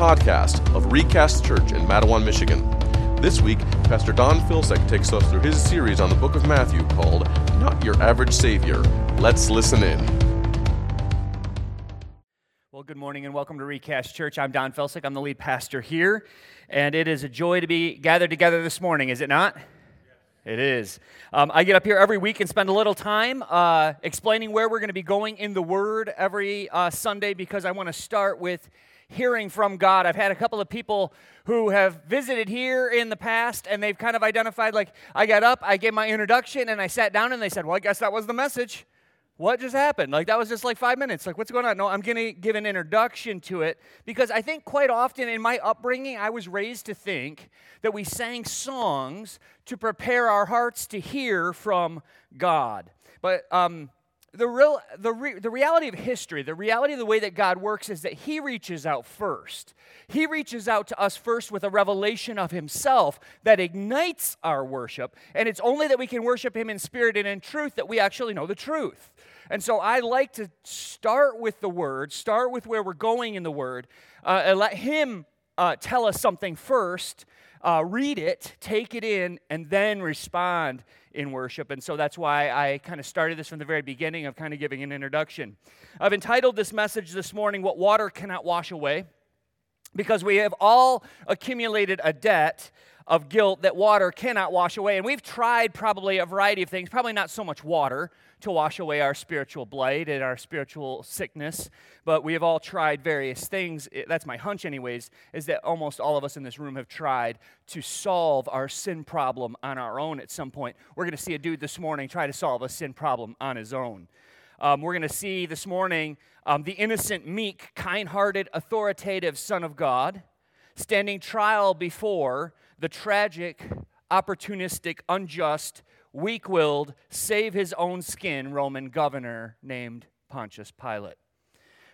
podcast of Recast Church in Mattawan, Michigan. This week, Pastor Don Filcek takes us through his series on the book of Matthew called Not Your Average Savior. Let's listen in. Well, good morning and welcome to Recast Church. I'm Don Filcek. I'm the lead pastor here, and it is a joy to be gathered together this morning, is it not? It is. Um, I get up here every week and spend a little time uh, explaining where we're going to be going in the Word every uh, Sunday because I want to start with hearing from God. I've had a couple of people who have visited here in the past and they've kind of identified, like, I got up, I gave my introduction, and I sat down and they said, Well, I guess that was the message what just happened? Like, that was just like five minutes. Like, what's going on? No, I'm going to give an introduction to it because I think quite often in my upbringing, I was raised to think that we sang songs to prepare our hearts to hear from God. But um, the, real, the, re, the reality of history, the reality of the way that God works is that He reaches out first. He reaches out to us first with a revelation of Himself that ignites our worship. And it's only that we can worship Him in spirit and in truth that we actually know the truth. And so I like to start with the Word, start with where we're going in the Word, uh, and let Him uh, tell us something first, uh, read it, take it in, and then respond in worship. And so that's why I kind of started this from the very beginning of kind of giving an introduction. I've entitled this message this morning, What Water Cannot Wash Away, because we have all accumulated a debt of guilt that water cannot wash away. And we've tried probably a variety of things, probably not so much water to wash away our spiritual blight and our spiritual sickness, but we have all tried various things. That's my hunch, anyways, is that almost all of us in this room have tried to solve our sin problem on our own at some point. We're going to see a dude this morning try to solve a sin problem on his own. Um, we're going to see this morning um, the innocent, meek, kind hearted, authoritative Son of God standing trial before the tragic, opportunistic, unjust, weak willed, save his own skin Roman governor named Pontius Pilate.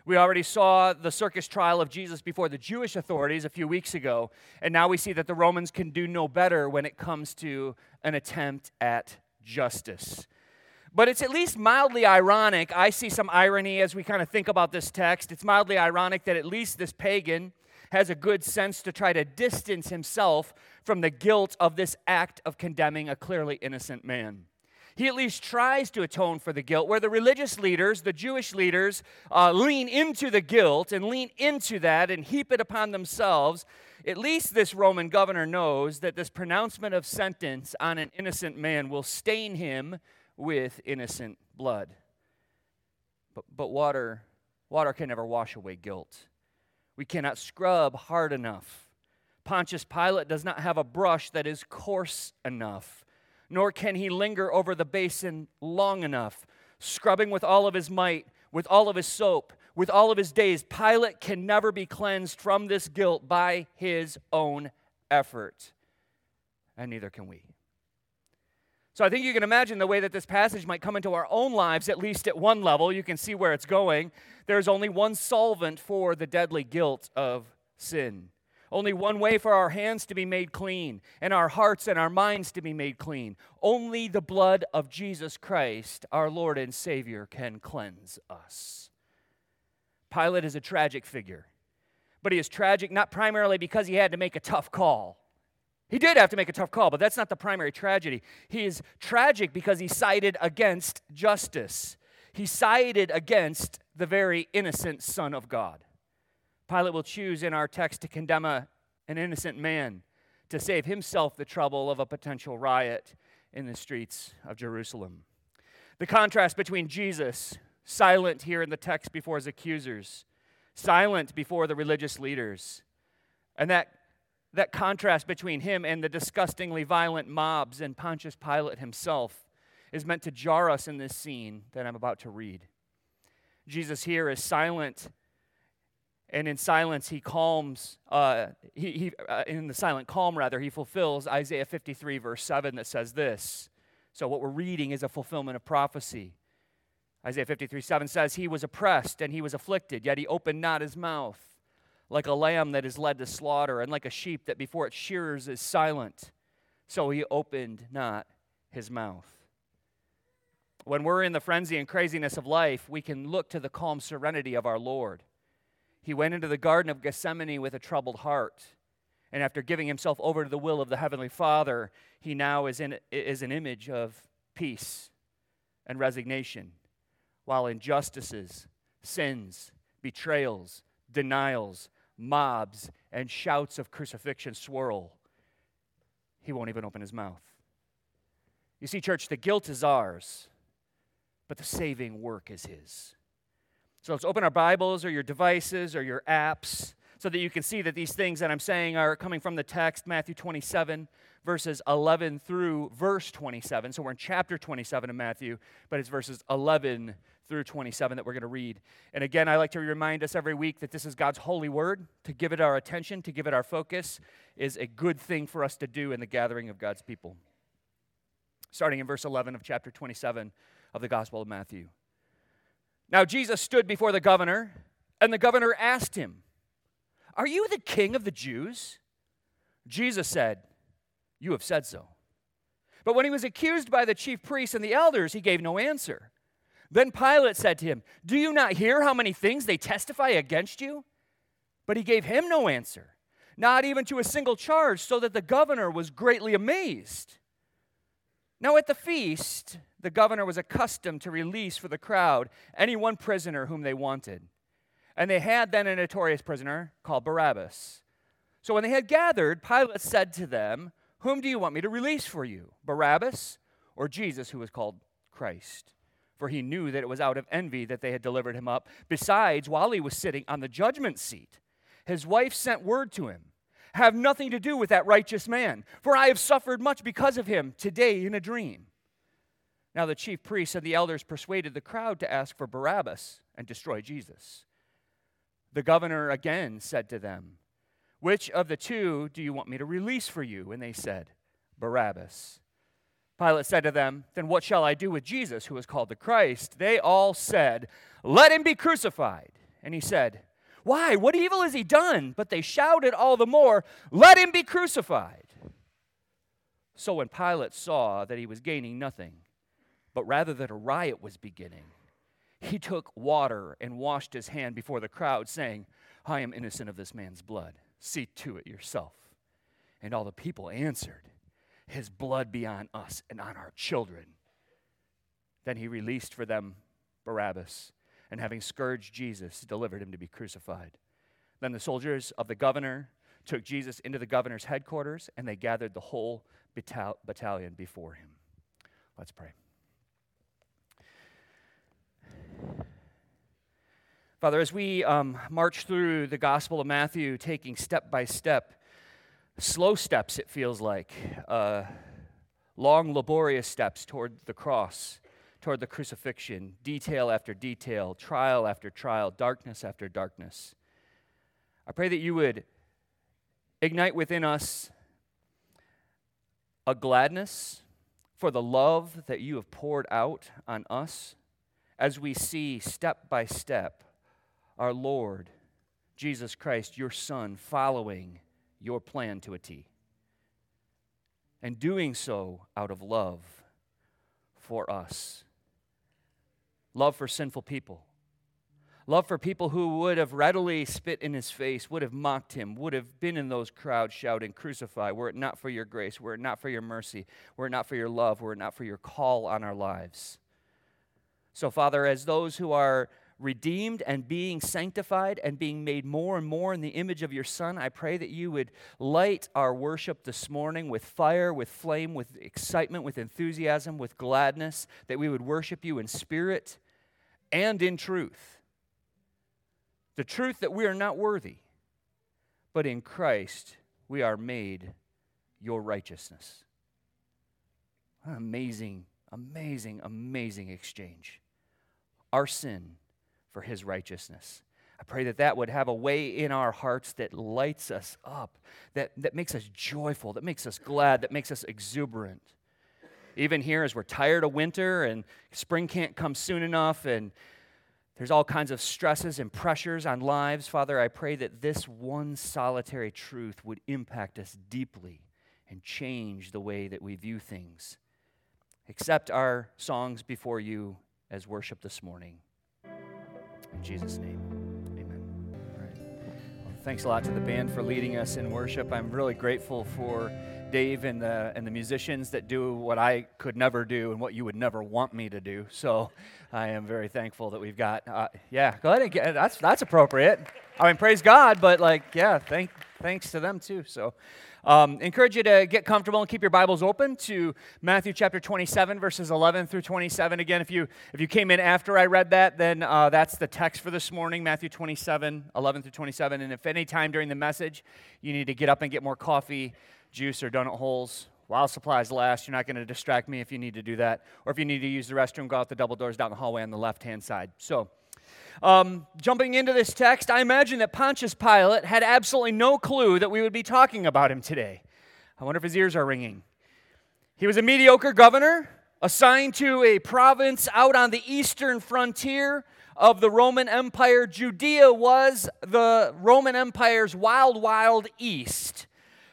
We already saw the circus trial of Jesus before the Jewish authorities a few weeks ago, and now we see that the Romans can do no better when it comes to an attempt at justice. But it's at least mildly ironic. I see some irony as we kind of think about this text. It's mildly ironic that at least this pagan has a good sense to try to distance himself from the guilt of this act of condemning a clearly innocent man. He at least tries to atone for the guilt, where the religious leaders, the Jewish leaders, uh, lean into the guilt and lean into that and heap it upon themselves. At least this Roman governor knows that this pronouncement of sentence on an innocent man will stain him with innocent blood. But, but water, water can never wash away guilt. We cannot scrub hard enough. Pontius Pilate does not have a brush that is coarse enough, nor can he linger over the basin long enough, scrubbing with all of his might, with all of his soap, with all of his days. Pilate can never be cleansed from this guilt by his own effort, and neither can we. So I think you can imagine the way that this passage might come into our own lives, at least at one level. You can see where it's going. There's only one solvent for the deadly guilt of sin. Only one way for our hands to be made clean and our hearts and our minds to be made clean. Only the blood of Jesus Christ, our Lord and Savior, can cleanse us. Pilate is a tragic figure, but he is tragic not primarily because he had to make a tough call. He did have to make a tough call, but that's not the primary tragedy. He is tragic because he sided against justice. He sided against the very innocent Son of God. Pilate will choose in our text to condemn a, an innocent man to save himself the trouble of a potential riot in the streets of Jerusalem. The contrast between Jesus, silent here in the text before his accusers, silent before the religious leaders, and that that contrast between him and the disgustingly violent mobs and Pontius Pilate himself is meant to jar us in this scene that I'm about to read. Jesus here is silent, and in silence he calms, uh, he, he uh, in the silent calm, rather, he fulfills Isaiah 53, verse 7, that says this. So, what we're reading is a fulfillment of prophecy. Isaiah 53, 7 says, He was oppressed and he was afflicted, yet he opened not his mouth like a lamb that is led to slaughter, and like a sheep that before its shearers is silent. So he opened not his mouth. When we're in the frenzy and craziness of life, we can look to the calm serenity of our Lord. he went into the Garden of Gethsemane with a troubled heart. And after giving himself over to the will of the Heavenly Father, he now is, in, is an image of peace and resignation, while injustices, sins, betrayals, denials, mobs, and shouts of crucifixion swirl. He won't even open his mouth. You see, church, the guilt is ours, but the saving work is his. So let's open our Bibles or your devices or your apps so that you can see that these things that I'm saying are coming from the text, Matthew 27, verses 11 through verse 27. So we're in chapter 27 of Matthew, but it's verses 11 through 27 that we're going to read. And again, I like to remind us every week that this is God's holy word. To give it our attention, to give it our focus, is a good thing for us to do in the gathering of God's people. Starting in verse 11 of chapter 27 of the Gospel of Matthew. Now, Jesus stood before the governor, and the governor asked him, Are you the king of the Jews? Jesus said, You have said so. But when he was accused by the chief priests and the elders, he gave no answer. Then Pilate said to him, Do you not hear how many things they testify against you? But he gave him no answer, not even to a single charge, so that the governor was greatly amazed. Now at the feast, the governor was accustomed to release for the crowd any one prisoner whom they wanted. And they had then a notorious prisoner called Barabbas. So when they had gathered, Pilate said to them, Whom do you want me to release for you, Barabbas or Jesus, who was called Christ? For he knew that it was out of envy that they had delivered him up. Besides, while he was sitting on the judgment seat, his wife sent word to him Have nothing to do with that righteous man, for I have suffered much because of him today in a dream. Now the chief priests and the elders persuaded the crowd to ask for Barabbas and destroy Jesus. The governor again said to them, Which of the two do you want me to release for you? And they said, Barabbas. Pilate said to them, Then what shall I do with Jesus, who is called the Christ? They all said, Let him be crucified. And he said, Why? What evil has he done? But they shouted all the more, Let him be crucified. So when Pilate saw that he was gaining nothing, but rather that a riot was beginning. He took water and washed his hand before the crowd, saying, I am innocent of this man's blood. See to it yourself. And all the people answered, His blood be on us and on our children. Then he released for them Barabbas, and having scourged Jesus, delivered him to be crucified. Then the soldiers of the governor took Jesus into the governor's headquarters, and they gathered the whole battalion before him. Let's pray. Father, as we um, march through the Gospel of Matthew, taking step by step, slow steps, it feels like, uh, long, laborious steps toward the cross, toward the crucifixion, detail after detail, trial after trial, darkness after darkness. I pray that you would ignite within us a gladness for the love that you have poured out on us as we see step by step our Lord Jesus Christ, your Son, following your plan to a T. And doing so out of love for us. Love for sinful people. Love for people who would have readily spit in his face, would have mocked him, would have been in those crowds shouting, Crucify, were it not for your grace, were it not for your mercy, were it not for your love, were it not for your call on our lives. So, Father, as those who are redeemed and being sanctified and being made more and more in the image of your Son, I pray that you would light our worship this morning with fire, with flame, with excitement, with enthusiasm, with gladness, that we would worship you in spirit and in truth. The truth that we are not worthy, but in Christ we are made your righteousness. Amazing, amazing, amazing exchange. Our sin for his righteousness. I pray that that would have a way in our hearts that lights us up, that, that makes us joyful, that makes us glad, that makes us exuberant. Even here, as we're tired of winter and spring can't come soon enough, and there's all kinds of stresses and pressures on lives, Father, I pray that this one solitary truth would impact us deeply and change the way that we view things. Accept our songs before you as worship this morning. In Jesus' name, amen. All right. Well, thanks a lot to the band for leading us in worship. I'm really grateful for. Dave and the and the musicians that do what I could never do and what you would never want me to do. So I am very thankful that we've got. Uh, yeah, go ahead and get that's that's appropriate. I mean, praise God, but like, yeah, thank thanks to them too. So. Um, encourage you to get comfortable and keep your Bibles open to Matthew chapter 27, verses 11 through 27. Again, if you if you came in after I read that, then uh, that's the text for this morning, Matthew 27, 11 through 27. And if any time during the message you need to get up and get more coffee, juice, or donut holes, while supplies last, you're not going to distract me if you need to do that. Or if you need to use the restroom, go out the double doors down the hallway on the left hand side. So. Um, jumping into this text, I imagine that Pontius Pilate had absolutely no clue that we would be talking about him today. I wonder if his ears are ringing. He was a mediocre governor assigned to a province out on the eastern frontier of the Roman Empire. Judea was the Roman Empire's wild, wild east.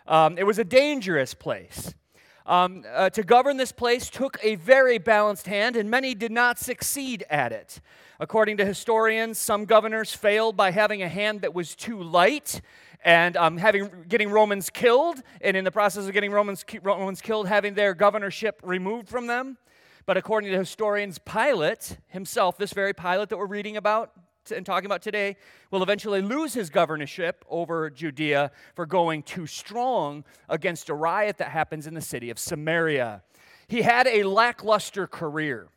Um, it was a dangerous place. Um, uh, to govern this place took a very balanced hand, and many did not succeed at it. According to historians, some governors failed by having a hand that was too light and um, having getting Romans killed, and in the process of getting Romans, Romans killed, having their governorship removed from them. But according to historians, Pilate himself, this very Pilate that we're reading about and talking about today, will eventually lose his governorship over Judea for going too strong against a riot that happens in the city of Samaria. He had a lackluster career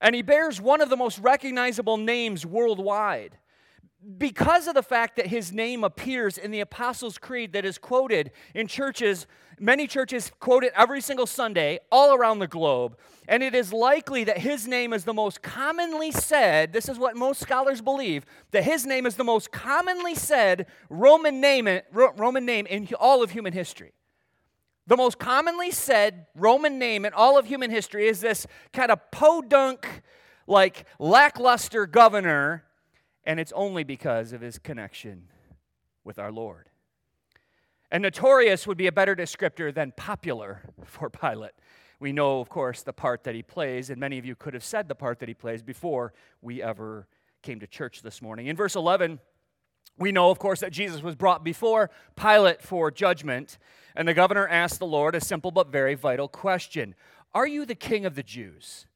and he bears one of the most recognizable names worldwide because of the fact that his name appears in the Apostles' Creed that is quoted in churches, many churches quote it every single Sunday all around the globe. And it is likely that his name is the most commonly said, this is what most scholars believe, that his name is the most commonly said Roman name, Roman name in all of human history. The most commonly said Roman name in all of human history is this kind of podunk, like lackluster governor, and it's only because of his connection with our Lord. And notorious would be a better descriptor than popular for Pilate. We know, of course, the part that he plays, and many of you could have said the part that he plays before we ever came to church this morning. In verse 11, we know, of course, that Jesus was brought before Pilate for judgment, and the governor asked the Lord a simple but very vital question Are you the king of the Jews?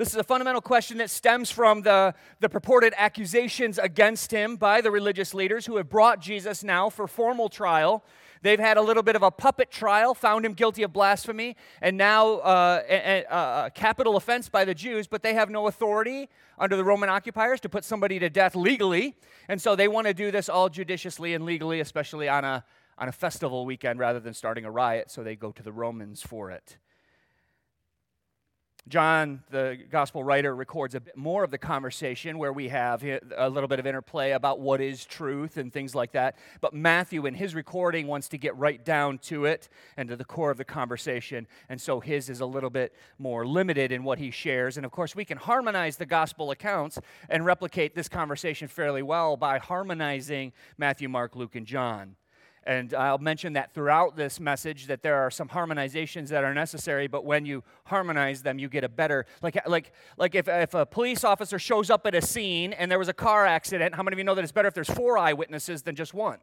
This is a fundamental question that stems from the, the purported accusations against him by the religious leaders who have brought Jesus now for formal trial. They've had a little bit of a puppet trial, found him guilty of blasphemy, and now uh, a, a, a capital offense by the Jews, but they have no authority under the Roman occupiers to put somebody to death legally. And so they want to do this all judiciously and legally, especially on a, on a festival weekend rather than starting a riot. So they go to the Romans for it. John, the gospel writer, records a bit more of the conversation where we have a little bit of interplay about what is truth and things like that. But Matthew, in his recording, wants to get right down to it and to the core of the conversation. And so his is a little bit more limited in what he shares. And of course, we can harmonize the gospel accounts and replicate this conversation fairly well by harmonizing Matthew, Mark, Luke, and John. And I'll mention that throughout this message that there are some harmonizations that are necessary, but when you harmonize them, you get a better like like like if, if a police officer shows up at a scene and there was a car accident, how many of you know that it's better if there's four eyewitnesses than just one?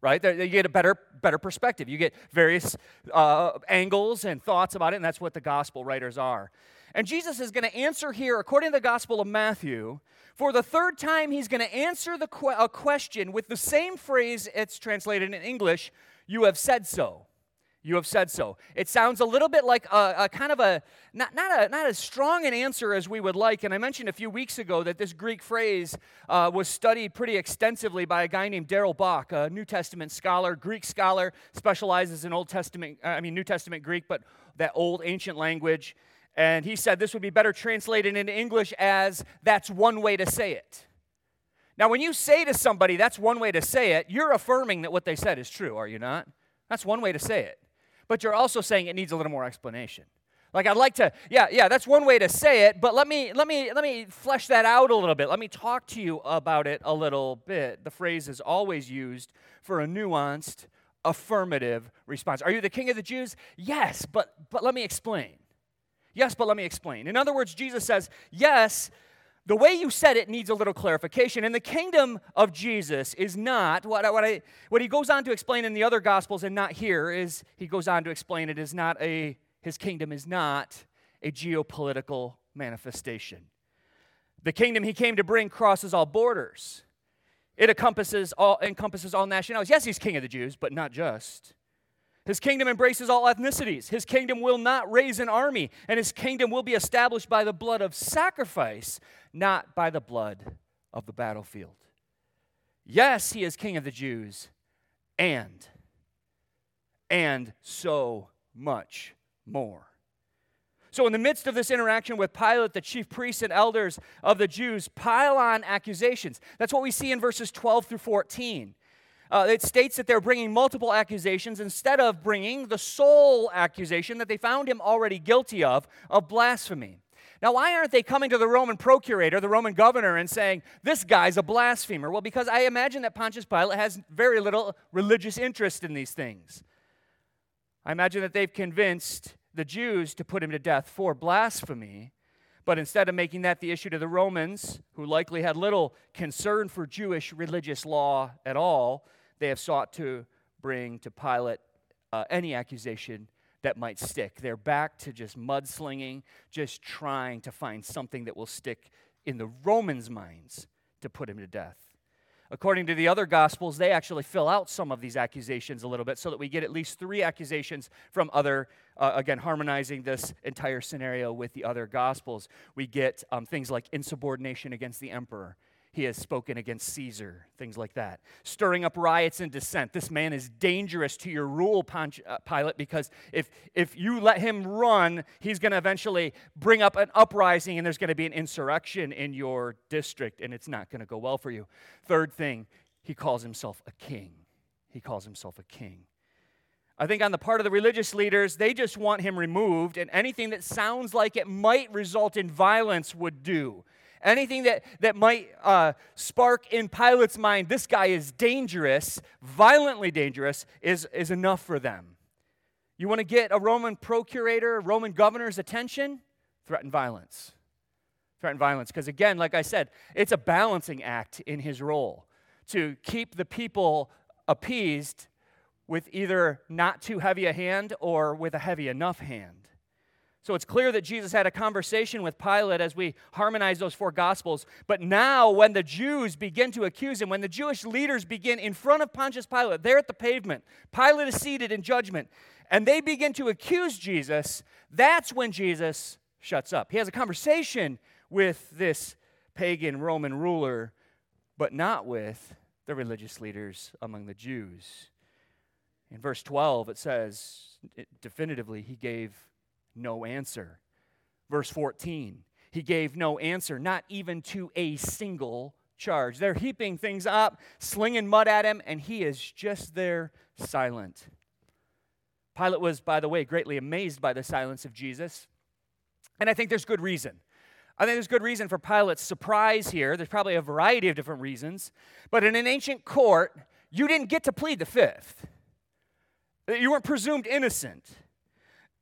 Right? You get a better better perspective. You get various uh, angles and thoughts about it, and that's what the gospel writers are. And Jesus is going to answer here, according to the Gospel of Matthew, for the third time, he's going to answer the a question with the same phrase it's translated in English You have said so. You have said so. It sounds a little bit like a, a, kind of a not, not, a, not as strong an answer as we would like. And I mentioned a few weeks ago that this Greek phrase uh, was studied pretty extensively by a guy named Darrell Bock, a New Testament scholar, Greek scholar, specializes in Old Testament, I mean, New Testament Greek, but that old ancient language. And he said this would be better translated into English as that's one way to say it. Now, when you say to somebody that's one way to say it, you're affirming that what they said is true, are you not? That's one way to say it. But you're also saying it needs a little more explanation. Like I'd like to, yeah, yeah, that's one way to say it, but let me let me let me flesh that out a little bit. Let me talk to you about it a little bit. The phrase is always used for a nuanced affirmative response. Are you the king of the Jews? Yes, but but let me explain. Yes, but let me explain. In other words, Jesus says, Yes, the way you said it needs a little clarification. And the kingdom of Jesus is not, what, what, I, what he goes on to explain in the other gospels and not here is he goes on to explain it is not a, his kingdom is not a geopolitical manifestation. The kingdom he came to bring crosses all borders. It encompasses all, encompasses all nationalities. Yes, he's king of the Jews, but not just. His kingdom embraces all ethnicities. His kingdom will not raise an army, and his kingdom will be established by the blood of sacrifice, not by the blood of the battlefield. Yes, he is king of the Jews, and, and so much more. So, in the midst of this interaction with Pilate, the chief priests and elders of the Jews pile on accusations. That's what we see in verses 12 through 14 uh, it states that they're bringing multiple accusations instead of bringing the sole accusation that they found him already guilty of, of blasphemy. Now, why aren't they coming to the Roman procurator, the Roman governor, and saying, This guy's a blasphemer? Well, because I imagine that Pontius Pilate has very little religious interest in these things. I imagine that they've convinced the Jews to put him to death for blasphemy, but instead of making that the issue to the Romans, who likely had little concern for Jewish religious law at all, they have sought to bring to Pilate uh, any accusation that might stick. They're back to just mudslinging, just trying to find something that will stick in the Romans' minds to put him to death. According to the other gospels, they actually fill out some of these accusations a little bit so that we get at least three accusations from other, uh, again, harmonizing this entire scenario with the other gospels. We get um, things like insubordination against the emperor he has spoken against Caesar, things like that. Stirring up riots and dissent. This man is dangerous to your rule, uh, Pilate, because if, if you let him run, he's going to eventually bring up an uprising and there's going to be an insurrection in your district, and it's not going to go well for you. Third thing, he calls himself a king. He calls himself a king. I think on the part of the religious leaders, they just want him removed, and anything that sounds like it might result in violence would do. Anything that, that might uh, spark in Pilate's mind, this guy is dangerous, violently dangerous, is, is enough for them. You want to get a Roman procurator, Roman governor's attention? Threaten violence. Threaten violence. Because again, like I said, it's a balancing act in his role to keep the people appeased with either not too heavy a hand or with a heavy enough hand. So it's clear that Jesus had a conversation with Pilate as we harmonize those four gospels. But now, when the Jews begin to accuse him, when the Jewish leaders begin in front of Pontius Pilate, they're at the pavement, Pilate is seated in judgment, and they begin to accuse Jesus, that's when Jesus shuts up. He has a conversation with this pagan Roman ruler, but not with the religious leaders among the Jews. In verse 12, it says definitively, he gave no answer. Verse 14, he gave no answer, not even to a single charge. They're heaping things up, slinging mud at him, and he is just there silent. Pilate was, by the way, greatly amazed by the silence of Jesus. And I think there's good reason. I think there's good reason for Pilate's surprise here. There's probably a variety of different reasons. But in an ancient court, you didn't get to plead the fifth, you weren't presumed innocent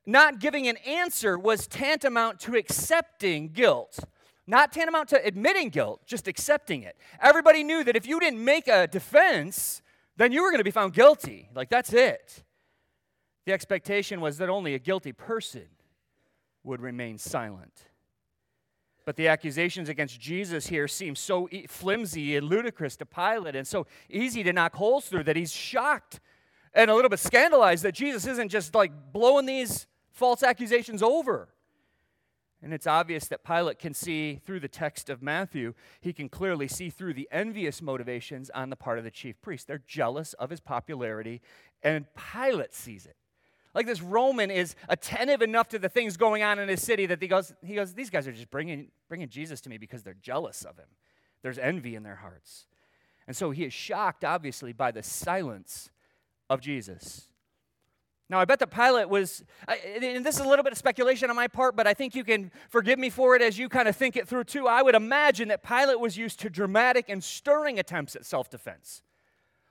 not giving an answer was tantamount to accepting guilt. Not tantamount to admitting guilt, just accepting it. Everybody knew that if you didn't make a defense, then you were going to be found guilty. Like, that's it. The expectation was that only a guilty person would remain silent. But the accusations against Jesus here seem so flimsy and ludicrous to Pilate and so easy to knock holes through that he's shocked and a little bit scandalized that Jesus isn't just like blowing these false accusations over. And it's obvious that Pilate can see through the text of Matthew, he can clearly see through the envious motivations on the part of the chief priests. They're jealous of his popularity, and Pilate sees it. Like this Roman is attentive enough to the things going on in his city that he goes, he goes These guys are just bringing, bringing Jesus to me because they're jealous of him. There's envy in their hearts. And so he is shocked, obviously, by the silence of Jesus. Now, I bet that Pilate was, and this is a little bit of speculation on my part, but I think you can forgive me for it as you kind of think it through too. I would imagine that Pilate was used to dramatic and stirring attempts at self defense.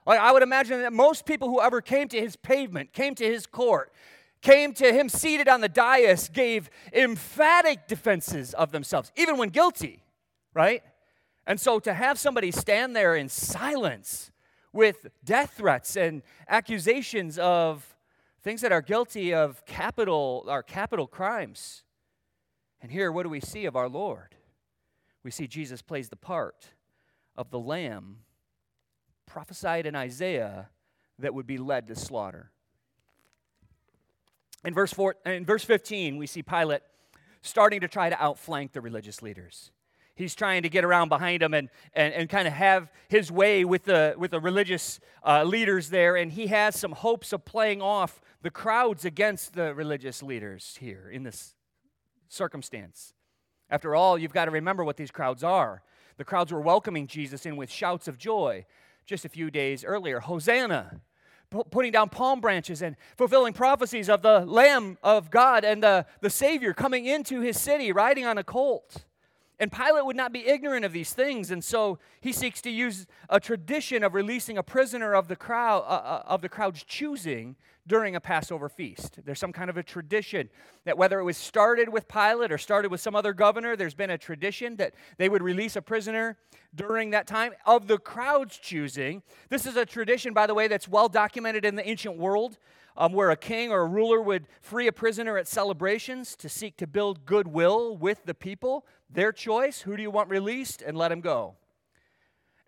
Like, I would imagine that most people who ever came to his pavement, came to his court, came to him seated on the dais, gave emphatic defenses of themselves, even when guilty, right? And so to have somebody stand there in silence with death threats and accusations of things that are guilty of capital are capital crimes. And here what do we see of our Lord? We see Jesus plays the part of the lamb prophesied in Isaiah that would be led to slaughter. In verse, four, in verse 15, we see Pilate starting to try to outflank the religious leaders. He's trying to get around behind him and, and, and kind of have his way with the, with the religious uh, leaders there. And he has some hopes of playing off the crowds against the religious leaders here in this circumstance. After all, you've got to remember what these crowds are. The crowds were welcoming Jesus in with shouts of joy just a few days earlier. Hosanna! putting down palm branches and fulfilling prophecies of the Lamb of God and the, the Savior coming into his city riding on a colt. And Pilate would not be ignorant of these things, and so he seeks to use a tradition of releasing a prisoner of the crowd uh, uh, of the crowd's choosing during a Passover feast. There's some kind of a tradition that whether it was started with Pilate or started with some other governor, there's been a tradition that they would release a prisoner during that time of the crowd's choosing. This is a tradition, by the way, that's well documented in the ancient world um, where a king or a ruler would free a prisoner at celebrations to seek to build goodwill with the people. Their choice who do you want released and let him go?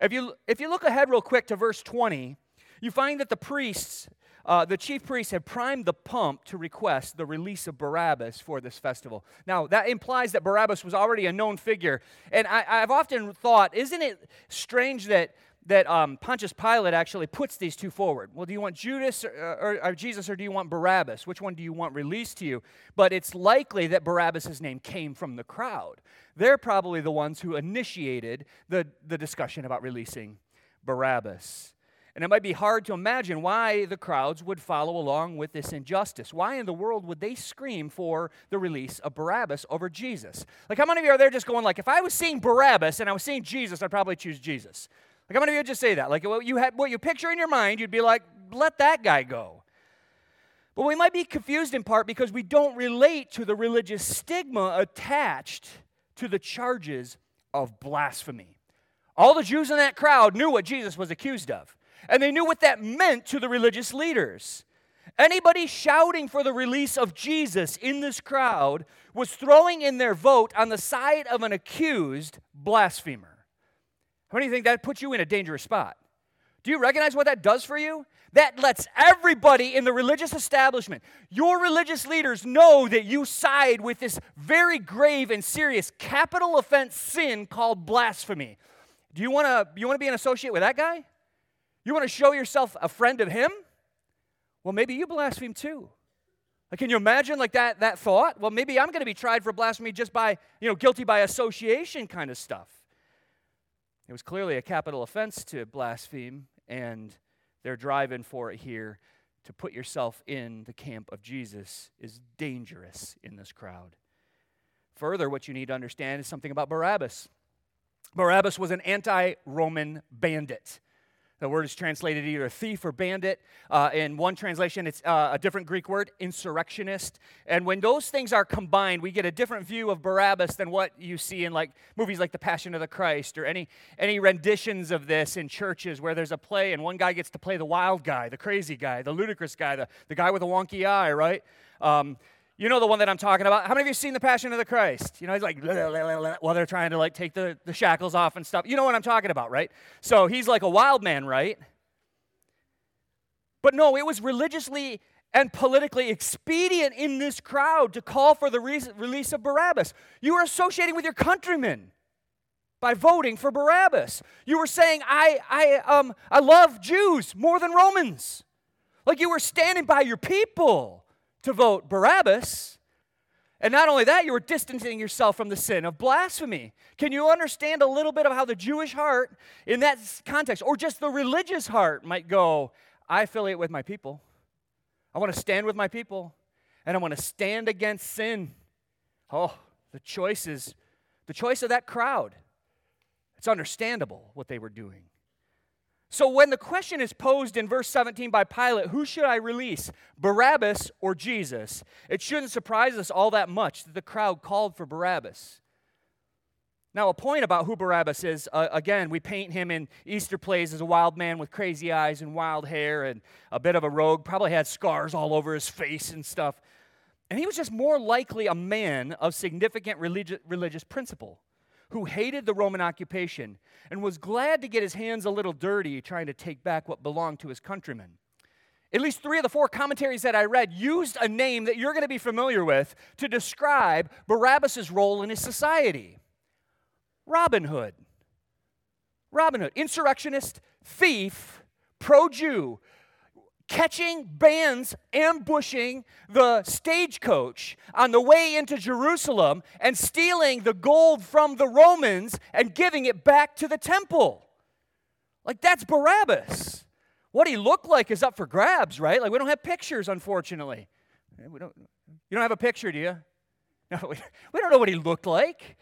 If you, if you look ahead real quick to verse 20, you find that the priests, uh, the chief priests, had primed the pump to request the release of Barabbas for this festival. Now, that implies that Barabbas was already a known figure. And I, I've often thought, isn't it strange that that um, Pontius Pilate actually puts these two forward. Well, do you want Judas or, or, or, Jesus or do you want Barabbas? Which one do you want released to you? But it's likely that Barabbas' name came from the crowd. They're probably the ones who initiated the, the discussion about releasing Barabbas. And it might be hard to imagine why the crowds would follow along with this injustice. Why in the world would they scream for the release of Barabbas over Jesus? Like, how many of you are there just going, like, if I was seeing Barabbas and I was seeing Jesus, I'd probably choose Jesus? Like, how many of you would just say that? Like, what you, have, what you picture in your mind, you'd be like, let that guy go. But we might be confused in part because we don't relate to the religious stigma attached to the charges of blasphemy. All the Jews in that crowd knew what Jesus was accused of, and they knew what that meant to the religious leaders. Anybody shouting for the release of Jesus in this crowd was throwing in their vote on the side of an accused blasphemer. How many think that puts you in a dangerous spot? Do you recognize what that does for you? That lets everybody in the religious establishment, your religious leaders, know that you side with this very grave and serious capital offense sin called blasphemy. Do you want to you want to be an associate with that guy? You want to show yourself a friend of him? Well, maybe you blaspheme too. Like, can you imagine like that that thought? Well, maybe I'm going to be tried for blasphemy just by, you know, guilty by association kind of stuff. It was clearly a capital offense to blaspheme, and they're driving for it here. To put yourself in the camp of Jesus is dangerous in this crowd. Further, what you need to understand is something about Barabbas. Barabbas was an anti Roman bandit. The word is translated either thief or bandit. Uh, in one translation, it's uh, a different Greek word, insurrectionist. And when those things are combined, we get a different view of Barabbas than what you see in like movies like The Passion of the Christ or any any renditions of this in churches where there's a play and one guy gets to play the wild guy, the crazy guy, the ludicrous guy, the, the guy with a wonky eye, right? Um, you know the one that I'm talking about. How many of you seen The Passion of the Christ? You know, he's like, while they're trying to like take the, the shackles off and stuff. You know what I'm talking about, right? So he's like a wild man, right? But no, it was religiously and politically expedient in this crowd to call for the re- release of Barabbas. You were associating with your countrymen by voting for Barabbas. You were saying, I, I, um, I love Jews more than Romans. Like you were standing by your people to vote Barabbas. And not only that, you were distancing yourself from the sin of blasphemy. Can you understand a little bit of how the Jewish heart, in that context, or just the religious heart, might go, I affiliate with my people. I want to stand with my people, and I want to stand against sin. Oh, the choices, the choice of that crowd. It's understandable what they were doing. So, when the question is posed in verse 17 by Pilate, who should I release, Barabbas or Jesus? It shouldn't surprise us all that much that the crowd called for Barabbas. Now, a point about who Barabbas is uh, again, we paint him in Easter plays as a wild man with crazy eyes and wild hair and a bit of a rogue, probably had scars all over his face and stuff. And he was just more likely a man of significant religi- religious principle who hated the Roman occupation and was glad to get his hands a little dirty trying to take back what belonged to his countrymen. At least three of the four commentaries that I read used a name that you're going to be familiar with to describe Barabbas' role in his society Robin Hood. Robin Hood, insurrectionist, thief, pro Jew, catching bands ambushing the stagecoach on the way into Jerusalem and stealing the gold from the Romans and giving it back to the temple. Like, that's Barabbas. What he looked like is up for grabs, right? Like, we don't have pictures, unfortunately. We don't, you don't have a picture, do you? No, we, we don't know what he looked like.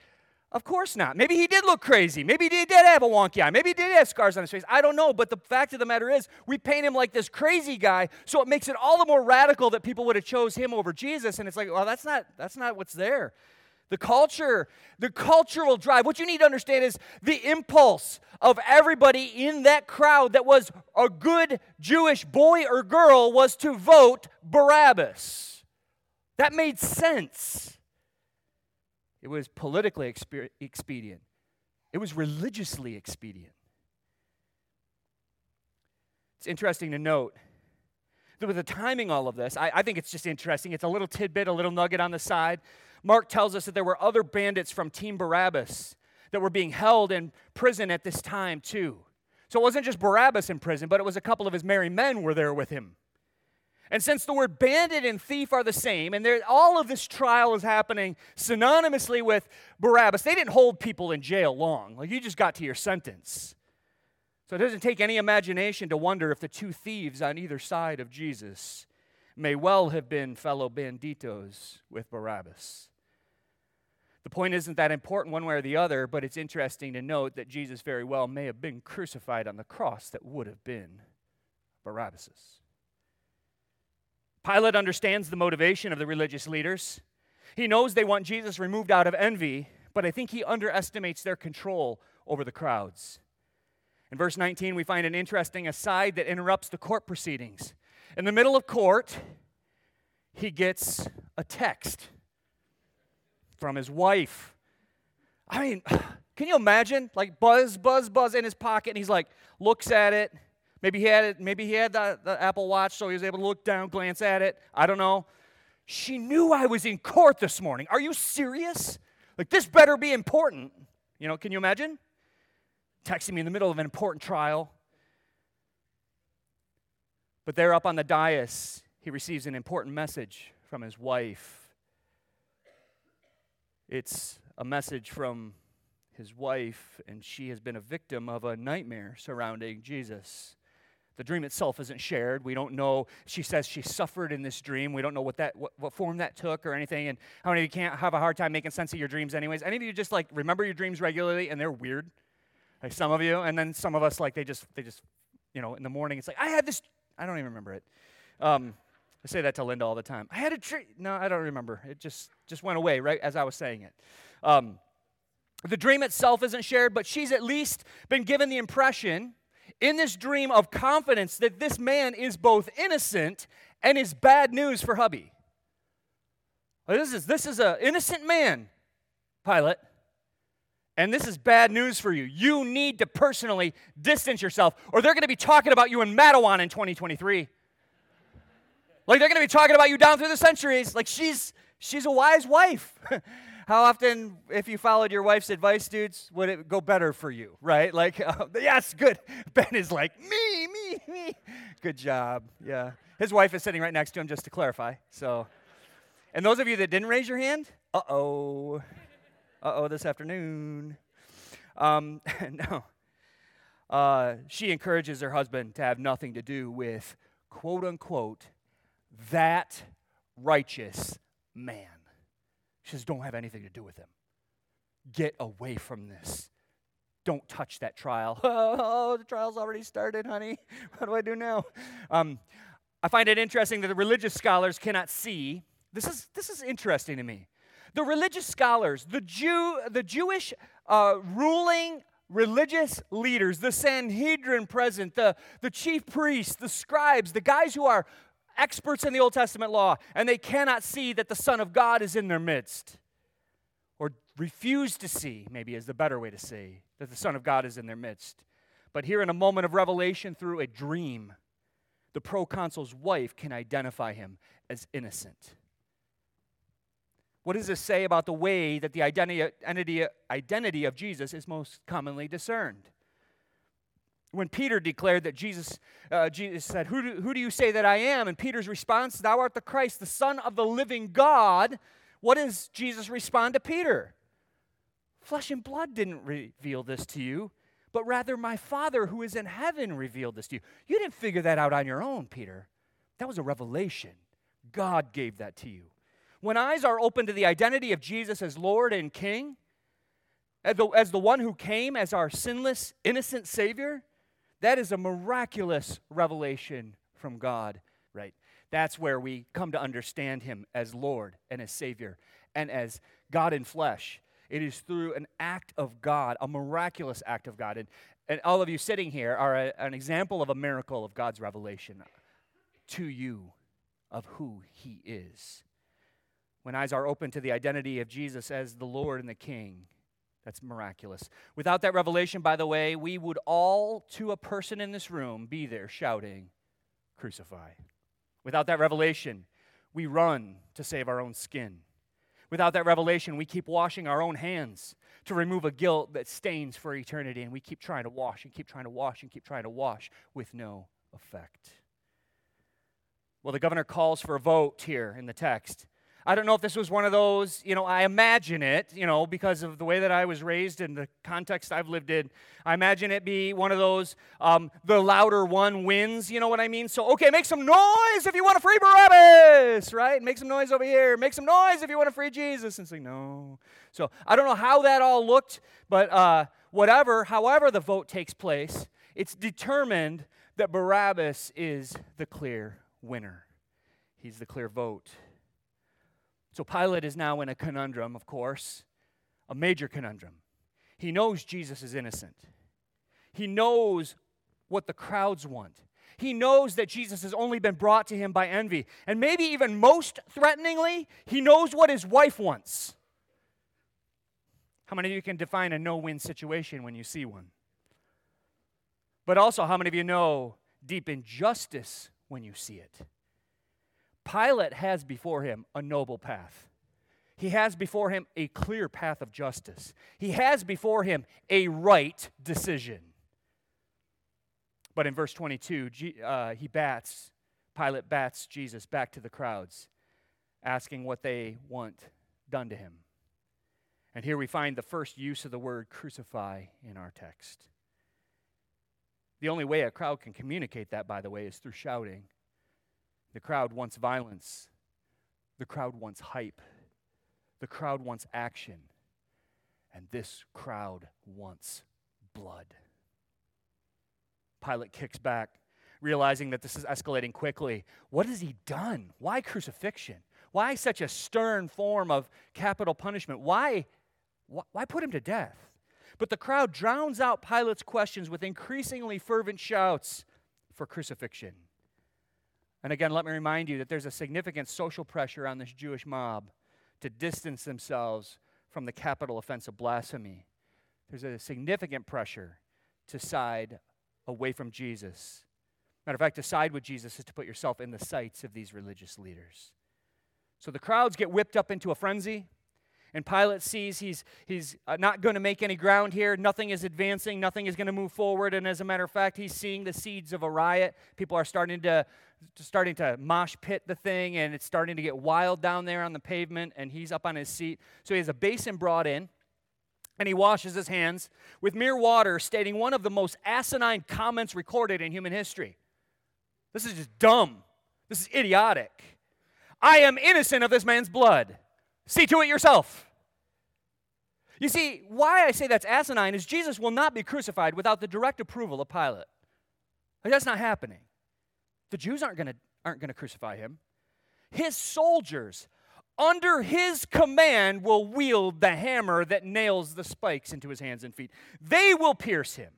Of course not. Maybe he did look crazy. Maybe he did have a wonky eye. Maybe he did have scars on his face. I don't know. But the fact of the matter is, we paint him like this crazy guy, so it makes it all the more radical that people would have chose him over Jesus. And it's like, well, that's not that's not what's there. The culture, the cultural drive. What you need to understand is the impulse of everybody in that crowd that was a good Jewish boy or girl was to vote Barabbas. That made sense. It was politically expedient, it was religiously expedient. It's interesting to note that with the timing all of this, I, I think it's just interesting. It's a little tidbit, a little nugget on the side. Mark tells us that there were other bandits from Team Barabbas that were being held in prison at this time, too. So it wasn't just Barabbas in prison, but it was a couple of his merry men were there with him. And since the word bandit and thief are the same, and all of this trial is happening synonymously with Barabbas, they didn't hold people in jail long. Like you just got to your sentence. So it doesn't take any imagination to wonder if the two thieves on either side of Jesus may well have been fellow banditos with Barabbas. The point isn't that important one way or the other, but it's interesting to note that Jesus very well may have been crucified on the cross that would have been Barabbas's. Pilate understands the motivation of the religious leaders. He knows they want Jesus removed out of envy, but I think he underestimates their control over the crowds. In verse 19, we find an interesting aside that interrupts the court proceedings. In the middle of court, he gets a text from his wife. I mean, can you imagine? Like buzz, buzz, buzz in his pocket, and he's like, looks at it, Maybe he had it, maybe he had the, the Apple Watch, so he was able to look down, glance at it. I don't know. She knew I was in court this morning. Are you serious? Like, this better be important. You know, can you imagine? Texting me in the middle of an important trial. But there up on the dais, he receives an important message from his wife. It's a message from his wife, and she has been a victim of a nightmare surrounding Jesus. The dream itself isn't shared. We don't know. She says she suffered in this dream. We don't know what that what, what form that took or anything. And how many of you can't have a hard time making sense of your dreams anyways? Any of you just like remember your dreams regularly and they're weird? Like some of you, and then some of us like they just they just you know in the morning it's like I had this I don't even remember it. Um, I say that to Linda all the time. I had a dream. No, I don't remember. It just just went away right as I was saying it. Um, the dream itself isn't shared, but she's at least been given the impression in this dream of confidence that this man is both innocent and is bad news for hubby. This is this is an innocent man, Pilate. And this is bad news for you. You need to personally distance yourself, or they're going to be talking about you in Mattawan in 2023. Like they're going to be talking about you down through the centuries. Like she's she's a wise wife. How often, if you followed your wife's advice, dudes, would it go better for you, right? Like, uh, yes, good. Ben is like, me, me, me. Good job. Yeah. His wife is sitting right next to him, just to clarify. So, and those of you that didn't raise your hand, uh oh. Uh oh, this afternoon. Um, no. Uh, she encourages her husband to have nothing to do with, quote unquote, that righteous man. She says, Don't have anything to do with him. Get away from this. Don't touch that trial. Oh, the trial's already started, honey. What do I do now? Um, I find it interesting that the religious scholars cannot see. This is, this is interesting to me. The religious scholars, the, Jew, the Jewish uh, ruling religious leaders, the Sanhedrin present, the, the chief priests, the scribes, the guys who are experts in the Old Testament law, and they cannot see that the Son of God is in their midst. Or refuse to see, maybe is the better way to say, that the Son of God is in their midst. But here in a moment of revelation through a dream, the proconsul's wife can identify him as innocent. What does this say about the way that the identity, identity of Jesus is most commonly discerned? When Peter declared that Jesus, uh, Jesus said, who do, who do you say that I am? And Peter's response, Thou art the Christ, the Son of the living God. What does Jesus respond to Peter? Flesh and blood didn't reveal this to you, but rather my Father who is in heaven revealed this to you. You didn't figure that out on your own, Peter. That was a revelation. God gave that to you. When eyes are open to the identity of Jesus as Lord and King, as the, as the one who came as our sinless, innocent Savior, that is a miraculous revelation from God, right? That's where we come to understand Him as Lord and as Savior and as God in flesh. It is through an act of God, a miraculous act of God. And, and all of you sitting here are a, an example of a miracle of God's revelation to you of who He is when eyes are open to the identity of Jesus as the Lord and the King. That's miraculous. Without that revelation, by the way, we would all, to a person in this room, be there shouting, Crucify. Without that revelation, we run to save our own skin. Without that revelation, we keep washing our own hands to remove a guilt that stains for eternity, and we keep trying to wash and keep trying to wash and keep trying to wash with no effect. Well, the governor calls for a vote here in the text. I don't know if this was one of those, you know, I imagine it, you know, because of the way that I was raised and the context I've lived in. I imagine it be one of those, um, the louder one wins, you know what I mean? So, okay, make some noise if you want to free Barabbas, right? Make some noise over here. Make some noise if you want to free Jesus. And say, no. So, I don't know how that all looked, but uh, whatever, however the vote takes place, it's determined that Barabbas is the clear winner. He's the clear vote. So Pilate is now in a conundrum, of course, a major conundrum. He knows Jesus is innocent, he knows what the crowds want. He knows that Jesus has only been brought to him by envy. And maybe even most threateningly, he knows what his wife wants. How many of you can define a no win situation when you see one? But also, how many of you know deep injustice when you see it? Pilate has before him a noble path. He has before him a clear path of justice. He has before him a right decision. But in verse 22, uh, he bats, Pilate bats Jesus back to the crowds, asking what they want done to him. And here we find the first use of the word crucify in our text. The only way a crowd can communicate that, by the way, is through shouting. The crowd wants violence. The crowd wants hype. The crowd wants action. And this crowd wants blood. Pilate kicks back, realizing that this is escalating quickly. What has he done? Why crucifixion? Why such a stern form of capital punishment? Why, why put him to death? But the crowd drowns out Pilate's questions with increasingly fervent shouts for crucifixion. And again, let me remind you that there's a significant social pressure on this Jewish mob to distance themselves from the capital offense of blasphemy. There's a significant pressure to side away from Jesus. Matter of fact, to side with Jesus is to put yourself in the sights of these religious leaders. So the crowds get whipped up into a frenzy. And Pilate sees he's, he's uh, not going to make any ground here. Nothing is advancing. Nothing is going to move forward. And as a matter of fact, he's seeing the seeds of a riot. People are starting to, starting to mosh pit the thing, and it's starting to get wild down there on the pavement. And he's up on his seat. So he has a basin brought in, and he washes his hands with mere water, stating one of the most asinine comments recorded in human history. This is just dumb. This is idiotic. I am innocent of this man's blood. See to it yourself. You see, why I say that's asinine is Jesus will not be crucified without the direct approval of Pilate. Like, that's not happening. The Jews aren't going to aren't going to crucify him. His soldiers under his command, will wield the hammer that nails the spikes into his hands and feet. They will pierce him,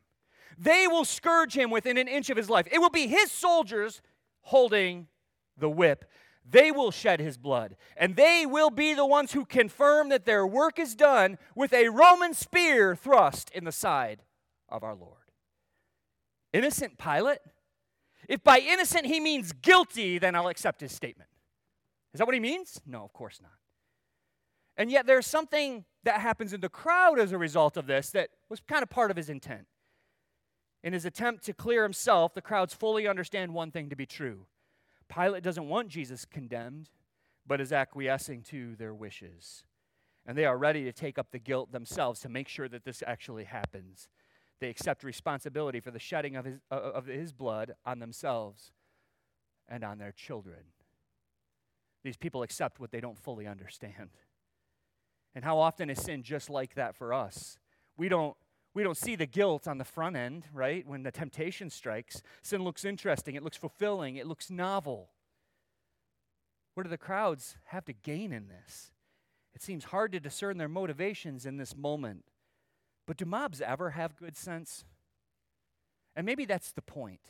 they will scourge him within an inch of his life. It will be his soldiers holding the whip. They will shed his blood, and they will be the ones who confirm that their work is done with a Roman spear thrust in the side of our Lord. Innocent Pilate? If by innocent he means guilty, then I'll accept his statement. Is that what he means? No, of course not. And yet there's something that happens in the crowd as a result of this that was kind of part of his intent. In his attempt to clear himself, the crowds fully understand one thing to be true Pilate doesn't want Jesus condemned, but is acquiescing to their wishes. And they are ready to take up the guilt themselves to make sure that this actually happens. They accept responsibility for the shedding of his, of his blood on themselves and on their children. These people accept what they don't fully understand. And how often is sin just like that for us? We don't we don't see the guilt on the front end, right? When the temptation strikes, sin looks interesting, it looks fulfilling, it looks novel. What do the crowds have to gain in this? It seems hard to discern their motivations in this moment. But do mobs ever have good sense? And maybe that's the point.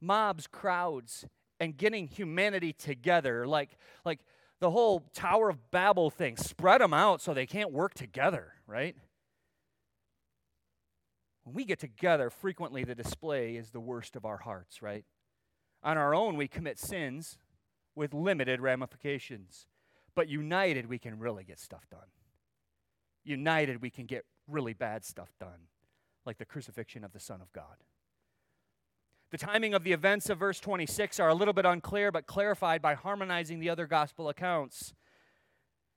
Mobs, crowds, and getting humanity together, like, like the whole Tower of Babel thing, spread them out so they can't work together, right? When we get together, frequently the display is the worst of our hearts, right? On our own, we commit sins with limited ramifications. But united, we can really get stuff done. United, we can get really bad stuff done, like the crucifixion of the Son of God. The timing of the events of verse 26 are a little bit unclear, but clarified by harmonizing the other gospel accounts.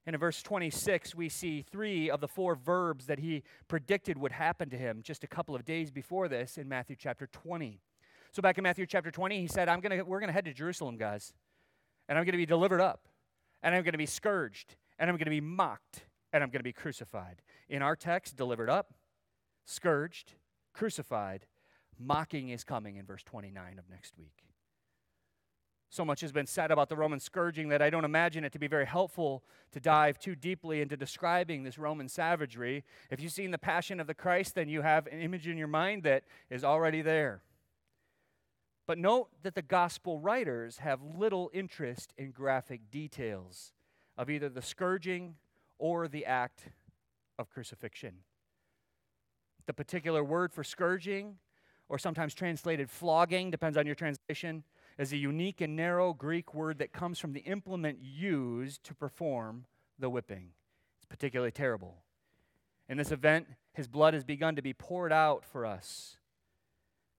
And in verse 26, we see three of the four verbs that he predicted would happen to him just a couple of days before this in Matthew chapter 20. So back in Matthew chapter 20, he said, I'm gonna, We're going to head to Jerusalem, guys, and I'm going to be delivered up, and I'm going to be scourged, and I'm going to be mocked, and I'm going to be crucified. In our text, delivered up, scourged, crucified, mocking is coming in verse 29 of next week. So much has been said about the Roman scourging that I don't imagine it to be very helpful to dive too deeply into describing this Roman savagery. If you've seen the Passion of the Christ, then you have an image in your mind that is already there. But note that the gospel writers have little interest in graphic details of either the scourging or the act of crucifixion. The particular word for scourging, or sometimes translated flogging, depends on your translation, is a unique and narrow Greek word that comes from the implement used to perform the whipping. It's particularly terrible. In this event, his blood has begun to be poured out for us.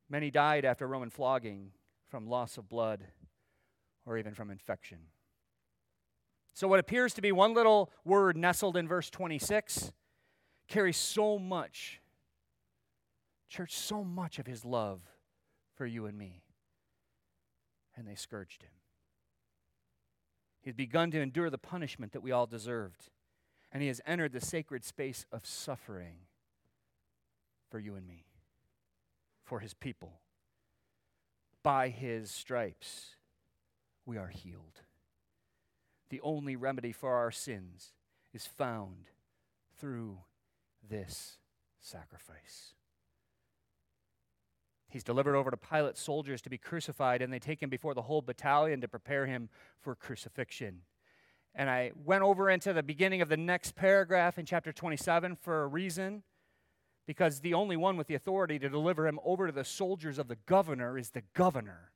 Many died after Roman flogging from loss of blood or even from infection. So, what appears to be one little word nestled in verse 26 carries so much, church, so much of his love for you and me. And they scourged him. He's begun to endure the punishment that we all deserved. And he has entered the sacred space of suffering for you and me, for his people. By his stripes, we are healed the only remedy for our sins is found through this sacrifice. He's delivered over to Pilate's soldiers to be crucified, and they take him before the whole battalion to prepare him for crucifixion. And I went over into the beginning of the next paragraph in chapter 27 for a reason, because the only one with the authority to deliver him over to the soldiers of the governor is the governor.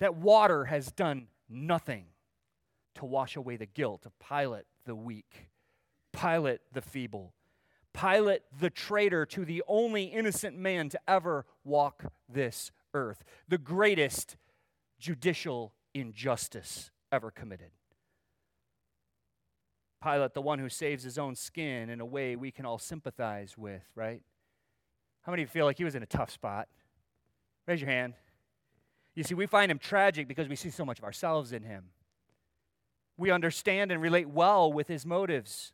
That water has done nothing to wash away the guilt of Pilate the weak, Pilate the feeble, Pilate the traitor to the only innocent man to ever walk this earth, the greatest judicial injustice ever committed. Pilate, the one who saves his own skin in a way we can all sympathize with, right? How many of you feel like he was in a tough spot? Raise your hand. You see, we find him tragic because we see so much of ourselves in him. We understand and relate well with his motives.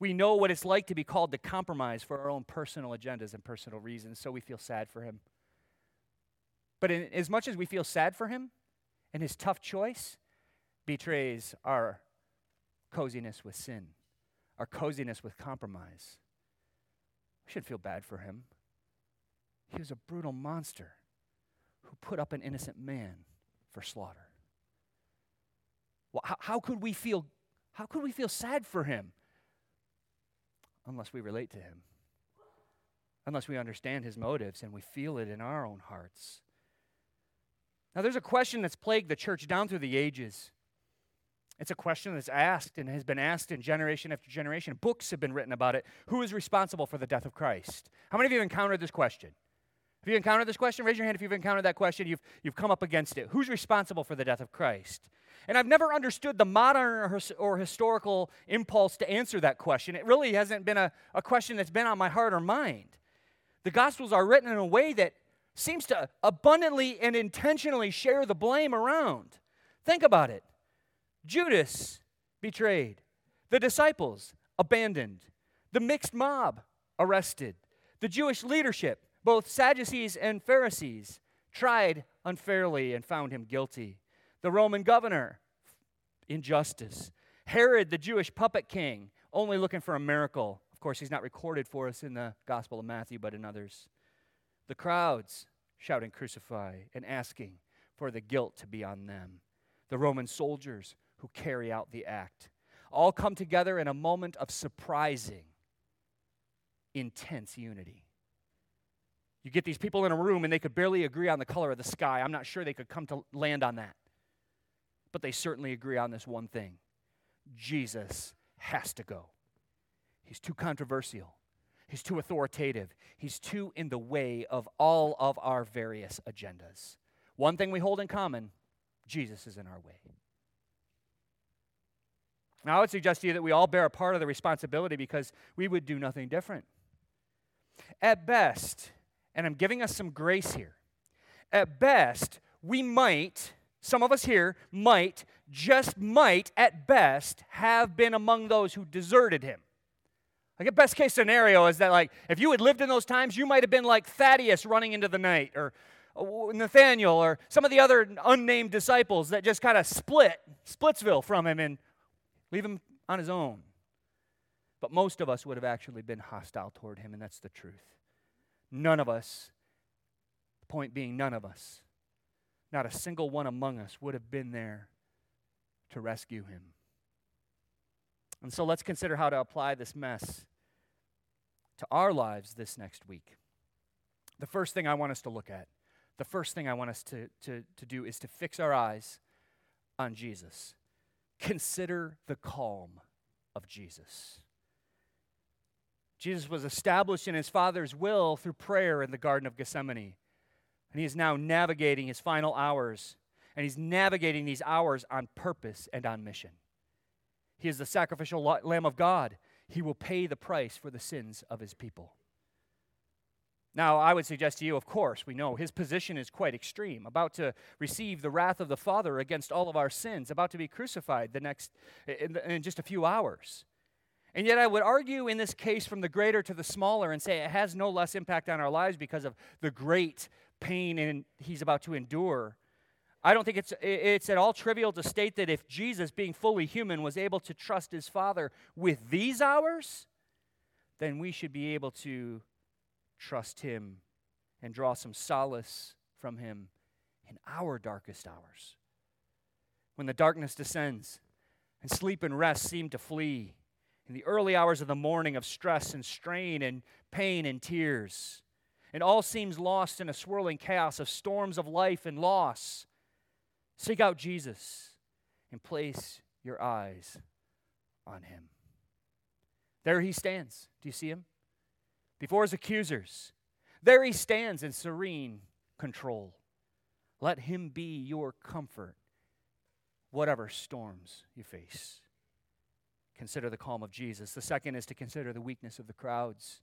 We know what it's like to be called to compromise for our own personal agendas and personal reasons, so we feel sad for him. But in, as much as we feel sad for him and his tough choice betrays our coziness with sin, our coziness with compromise. We should feel bad for him. He was a brutal monster who put up an innocent man for slaughter. Well, how, how could we feel how could we feel sad for him unless we relate to him? Unless we understand his motives and we feel it in our own hearts. Now, there's a question that's plagued the church down through the ages. It's a question that's asked and has been asked in generation after generation. Books have been written about it. Who is responsible for the death of Christ? How many of you have encountered this question? Have you encountered this question? Raise your hand if you've encountered that question. You've, you've come up against it. Who's responsible for the death of Christ? And I've never understood the modern or, or historical impulse to answer that question. It really hasn't been a, a question that's been on my heart or mind. The Gospels are written in a way that seems to abundantly and intentionally share the blame around. Think about it Judas betrayed, the disciples abandoned, the mixed mob arrested, the Jewish leadership both Sadducees and Pharisees tried unfairly and found him guilty. The Roman governor, injustice. Herod, the Jewish puppet king, only looking for a miracle. Of course, he's not recorded for us in the Gospel of Matthew, but in others. The crowds shouting, Crucify, and asking for the guilt to be on them. The Roman soldiers who carry out the act. All come together in a moment of surprising, intense unity. You get these people in a room and they could barely agree on the color of the sky. I'm not sure they could come to land on that. But they certainly agree on this one thing Jesus has to go. He's too controversial, he's too authoritative, he's too in the way of all of our various agendas. One thing we hold in common Jesus is in our way. Now, I would suggest to you that we all bear a part of the responsibility because we would do nothing different. At best, and I'm giving us some grace here. At best, we might, some of us here might, just might, at best, have been among those who deserted him. Like a best case scenario is that, like, if you had lived in those times, you might have been like Thaddeus running into the night, or uh, Nathaniel, or some of the other unnamed disciples that just kind of split, Splitsville from him and leave him on his own. But most of us would have actually been hostile toward him, and that's the truth. None of us, the point being, none of us, not a single one among us would have been there to rescue him. And so let's consider how to apply this mess to our lives this next week. The first thing I want us to look at, the first thing I want us to, to, to do is to fix our eyes on Jesus. Consider the calm of Jesus. Jesus was established in his Father's will through prayer in the Garden of Gethsemane. And he is now navigating his final hours. And he's navigating these hours on purpose and on mission. He is the sacrificial Lamb of God. He will pay the price for the sins of his people. Now, I would suggest to you, of course, we know his position is quite extreme, about to receive the wrath of the Father against all of our sins, about to be crucified the next in, in just a few hours. And yet, I would argue in this case from the greater to the smaller and say it has no less impact on our lives because of the great pain and he's about to endure. I don't think it's, it's at all trivial to state that if Jesus, being fully human, was able to trust his Father with these hours, then we should be able to trust him and draw some solace from him in our darkest hours. When the darkness descends and sleep and rest seem to flee, in the early hours of the morning of stress and strain and pain and tears. And all seems lost in a swirling chaos of storms of life and loss. Seek out Jesus and place your eyes on him. There he stands. Do you see him? Before his accusers. There he stands in serene control. Let him be your comfort, whatever storms you face consider the calm of Jesus. The second is to consider the weakness of the crowds.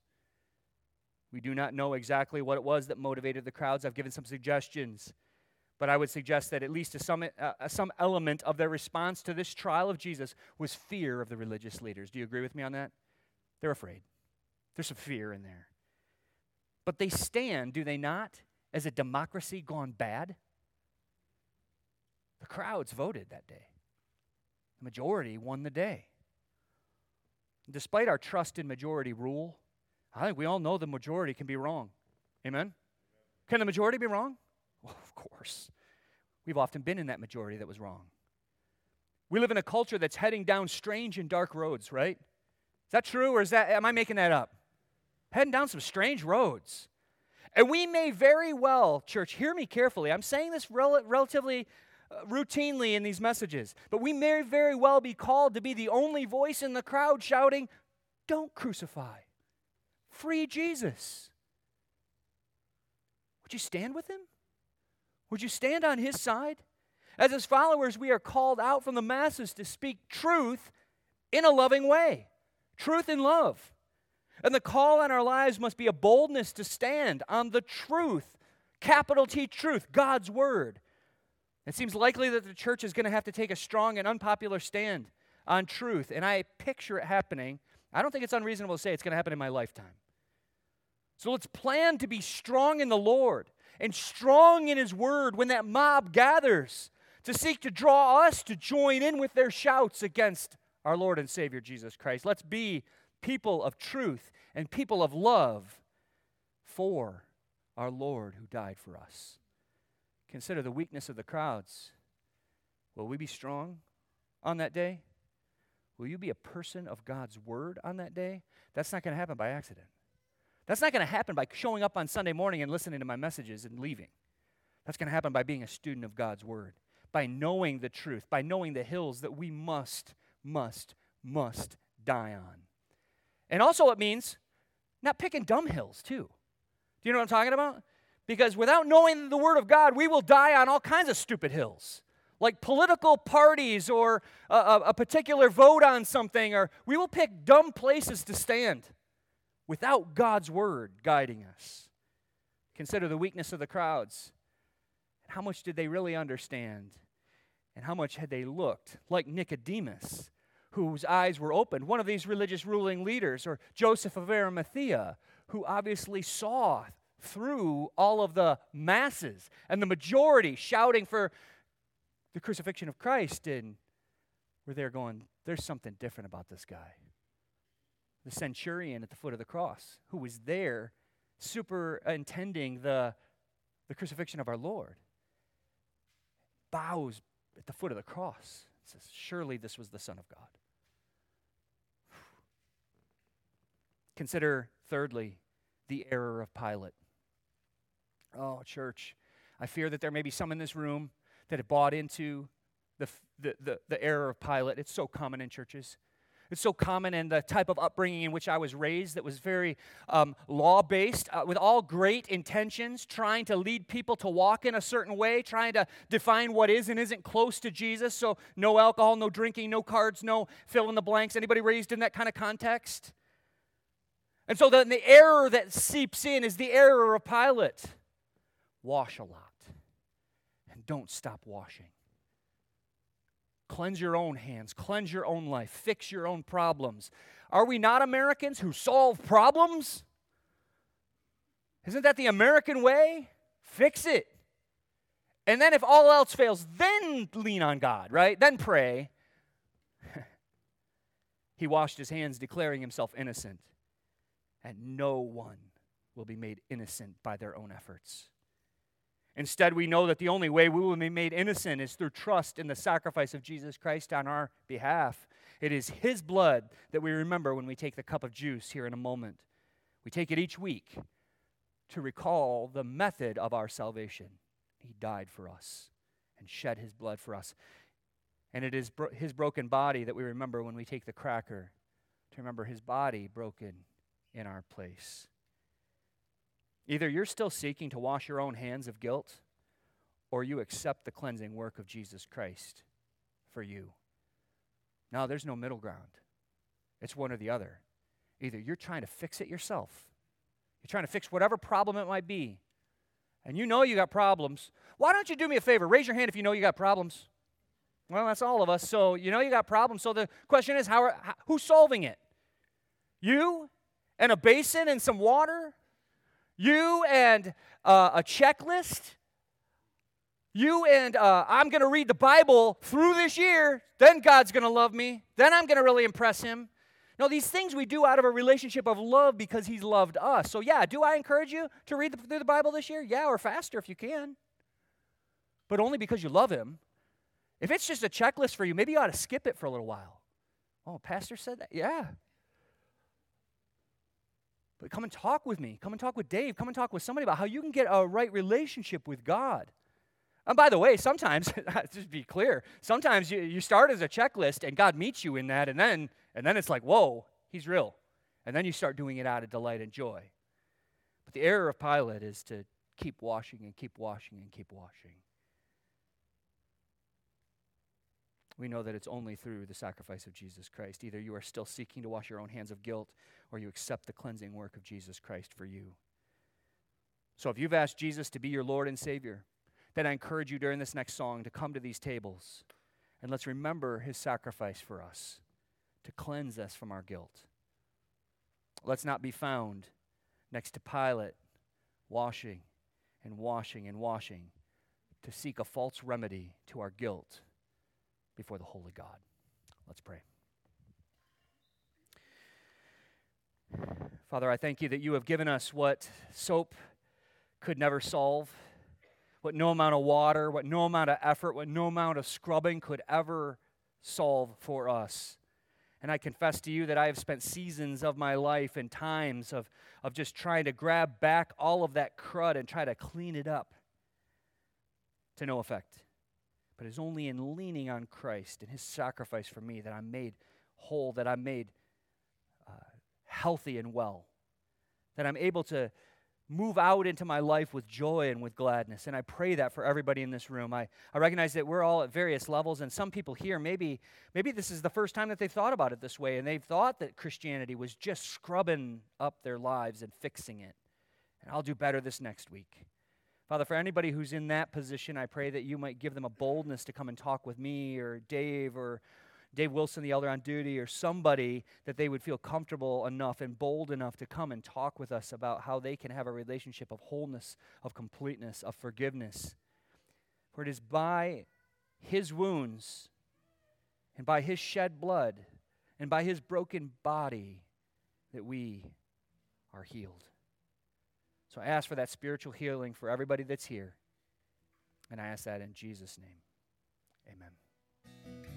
We do not know exactly what it was that motivated the crowds. I've given some suggestions, but I would suggest that at least some, uh, some element of their response to this trial of Jesus was fear of the religious leaders. Do you agree with me on that? They're afraid. There's some fear in there. But they stand, do they not, as a democracy gone bad? The crowds voted that day. The majority won the day. Despite our trust in majority rule, I think we all know the majority can be wrong. Amen? Can the majority be wrong? Well, of course. We've often been in that majority that was wrong. We live in a culture that's heading down strange and dark roads, right? Is that true or is that am I making that up? Heading down some strange roads. And we may very well, church, hear me carefully. I'm saying this rel- relatively uh, routinely in these messages, but we may very well be called to be the only voice in the crowd shouting, Don't crucify, free Jesus. Would you stand with him? Would you stand on his side? As his followers, we are called out from the masses to speak truth in a loving way, truth in love. And the call on our lives must be a boldness to stand on the truth, capital T truth, God's word. It seems likely that the church is going to have to take a strong and unpopular stand on truth, and I picture it happening. I don't think it's unreasonable to say it's going to happen in my lifetime. So let's plan to be strong in the Lord and strong in His word when that mob gathers to seek to draw us to join in with their shouts against our Lord and Savior Jesus Christ. Let's be people of truth and people of love for our Lord who died for us. Consider the weakness of the crowds. Will we be strong on that day? Will you be a person of God's word on that day? That's not going to happen by accident. That's not going to happen by showing up on Sunday morning and listening to my messages and leaving. That's going to happen by being a student of God's word, by knowing the truth, by knowing the hills that we must, must, must die on. And also, it means not picking dumb hills, too. Do you know what I'm talking about? Because without knowing the Word of God, we will die on all kinds of stupid hills, like political parties or a, a, a particular vote on something, or we will pick dumb places to stand without God's Word guiding us. Consider the weakness of the crowds. How much did they really understand? And how much had they looked like Nicodemus whose eyes were opened, one of these religious ruling leaders, or Joseph of Arimathea, who obviously saw through all of the masses and the majority shouting for the crucifixion of Christ, and were there going, there's something different about this guy. The centurion at the foot of the cross, who was there superintending the, the crucifixion of our Lord, bows at the foot of the cross. And says, Surely this was the Son of God. Consider, thirdly, the error of Pilate. Oh, church, I fear that there may be some in this room that have bought into the, the, the, the error of Pilate. It's so common in churches. It's so common in the type of upbringing in which I was raised that was very um, law based, uh, with all great intentions, trying to lead people to walk in a certain way, trying to define what is and isn't close to Jesus. So, no alcohol, no drinking, no cards, no fill in the blanks. Anybody raised in that kind of context? And so then the error that seeps in is the error of Pilate. Wash a lot and don't stop washing. Cleanse your own hands, cleanse your own life, fix your own problems. Are we not Americans who solve problems? Isn't that the American way? Fix it. And then, if all else fails, then lean on God, right? Then pray. he washed his hands, declaring himself innocent and no one will be made innocent by their own efforts. Instead, we know that the only way we will be made innocent is through trust in the sacrifice of Jesus Christ on our behalf. It is His blood that we remember when we take the cup of juice here in a moment. We take it each week to recall the method of our salvation. He died for us and shed His blood for us. And it is bro- His broken body that we remember when we take the cracker to remember His body broken in our place. Either you're still seeking to wash your own hands of guilt, or you accept the cleansing work of Jesus Christ for you. Now, there's no middle ground. It's one or the other. Either you're trying to fix it yourself, you're trying to fix whatever problem it might be, and you know you got problems. Why don't you do me a favor? Raise your hand if you know you got problems. Well, that's all of us. So you know you got problems. So the question is, how are, who's solving it? You and a basin and some water? You and uh, a checklist? You and uh, I'm going to read the Bible through this year, then God's going to love me, then I'm going to really impress Him. No, these things we do out of a relationship of love because He's loved us. So, yeah, do I encourage you to read the, through the Bible this year? Yeah, or faster if you can. But only because you love Him. If it's just a checklist for you, maybe you ought to skip it for a little while. Oh, Pastor said that? Yeah. Come and talk with me. Come and talk with Dave. Come and talk with somebody about how you can get a right relationship with God. And by the way, sometimes, just be clear, sometimes you, you start as a checklist and God meets you in that, and then, and then it's like, whoa, he's real. And then you start doing it out of delight and joy. But the error of Pilate is to keep washing and keep washing and keep washing. We know that it's only through the sacrifice of Jesus Christ. Either you are still seeking to wash your own hands of guilt, or you accept the cleansing work of Jesus Christ for you. So if you've asked Jesus to be your Lord and Savior, then I encourage you during this next song to come to these tables and let's remember his sacrifice for us to cleanse us from our guilt. Let's not be found next to Pilate, washing and washing and washing to seek a false remedy to our guilt before the holy God. Let's pray. Father, I thank you that you have given us what soap could never solve what no amount of water, what no amount of effort, what no amount of scrubbing could ever solve for us. And I confess to you that I have spent seasons of my life and times of, of just trying to grab back all of that crud and try to clean it up to no effect. But it's only in leaning on Christ and his sacrifice for me that I'm made whole, that I'm made uh, healthy and well, that I'm able to move out into my life with joy and with gladness. And I pray that for everybody in this room. I, I recognize that we're all at various levels, and some people here, maybe, maybe this is the first time that they've thought about it this way, and they've thought that Christianity was just scrubbing up their lives and fixing it. And I'll do better this next week. Father, for anybody who's in that position, I pray that you might give them a boldness to come and talk with me or Dave or Dave Wilson, the elder on duty, or somebody that they would feel comfortable enough and bold enough to come and talk with us about how they can have a relationship of wholeness, of completeness, of forgiveness. For it is by his wounds and by his shed blood and by his broken body that we are healed. So I ask for that spiritual healing for everybody that's here. And I ask that in Jesus' name. Amen.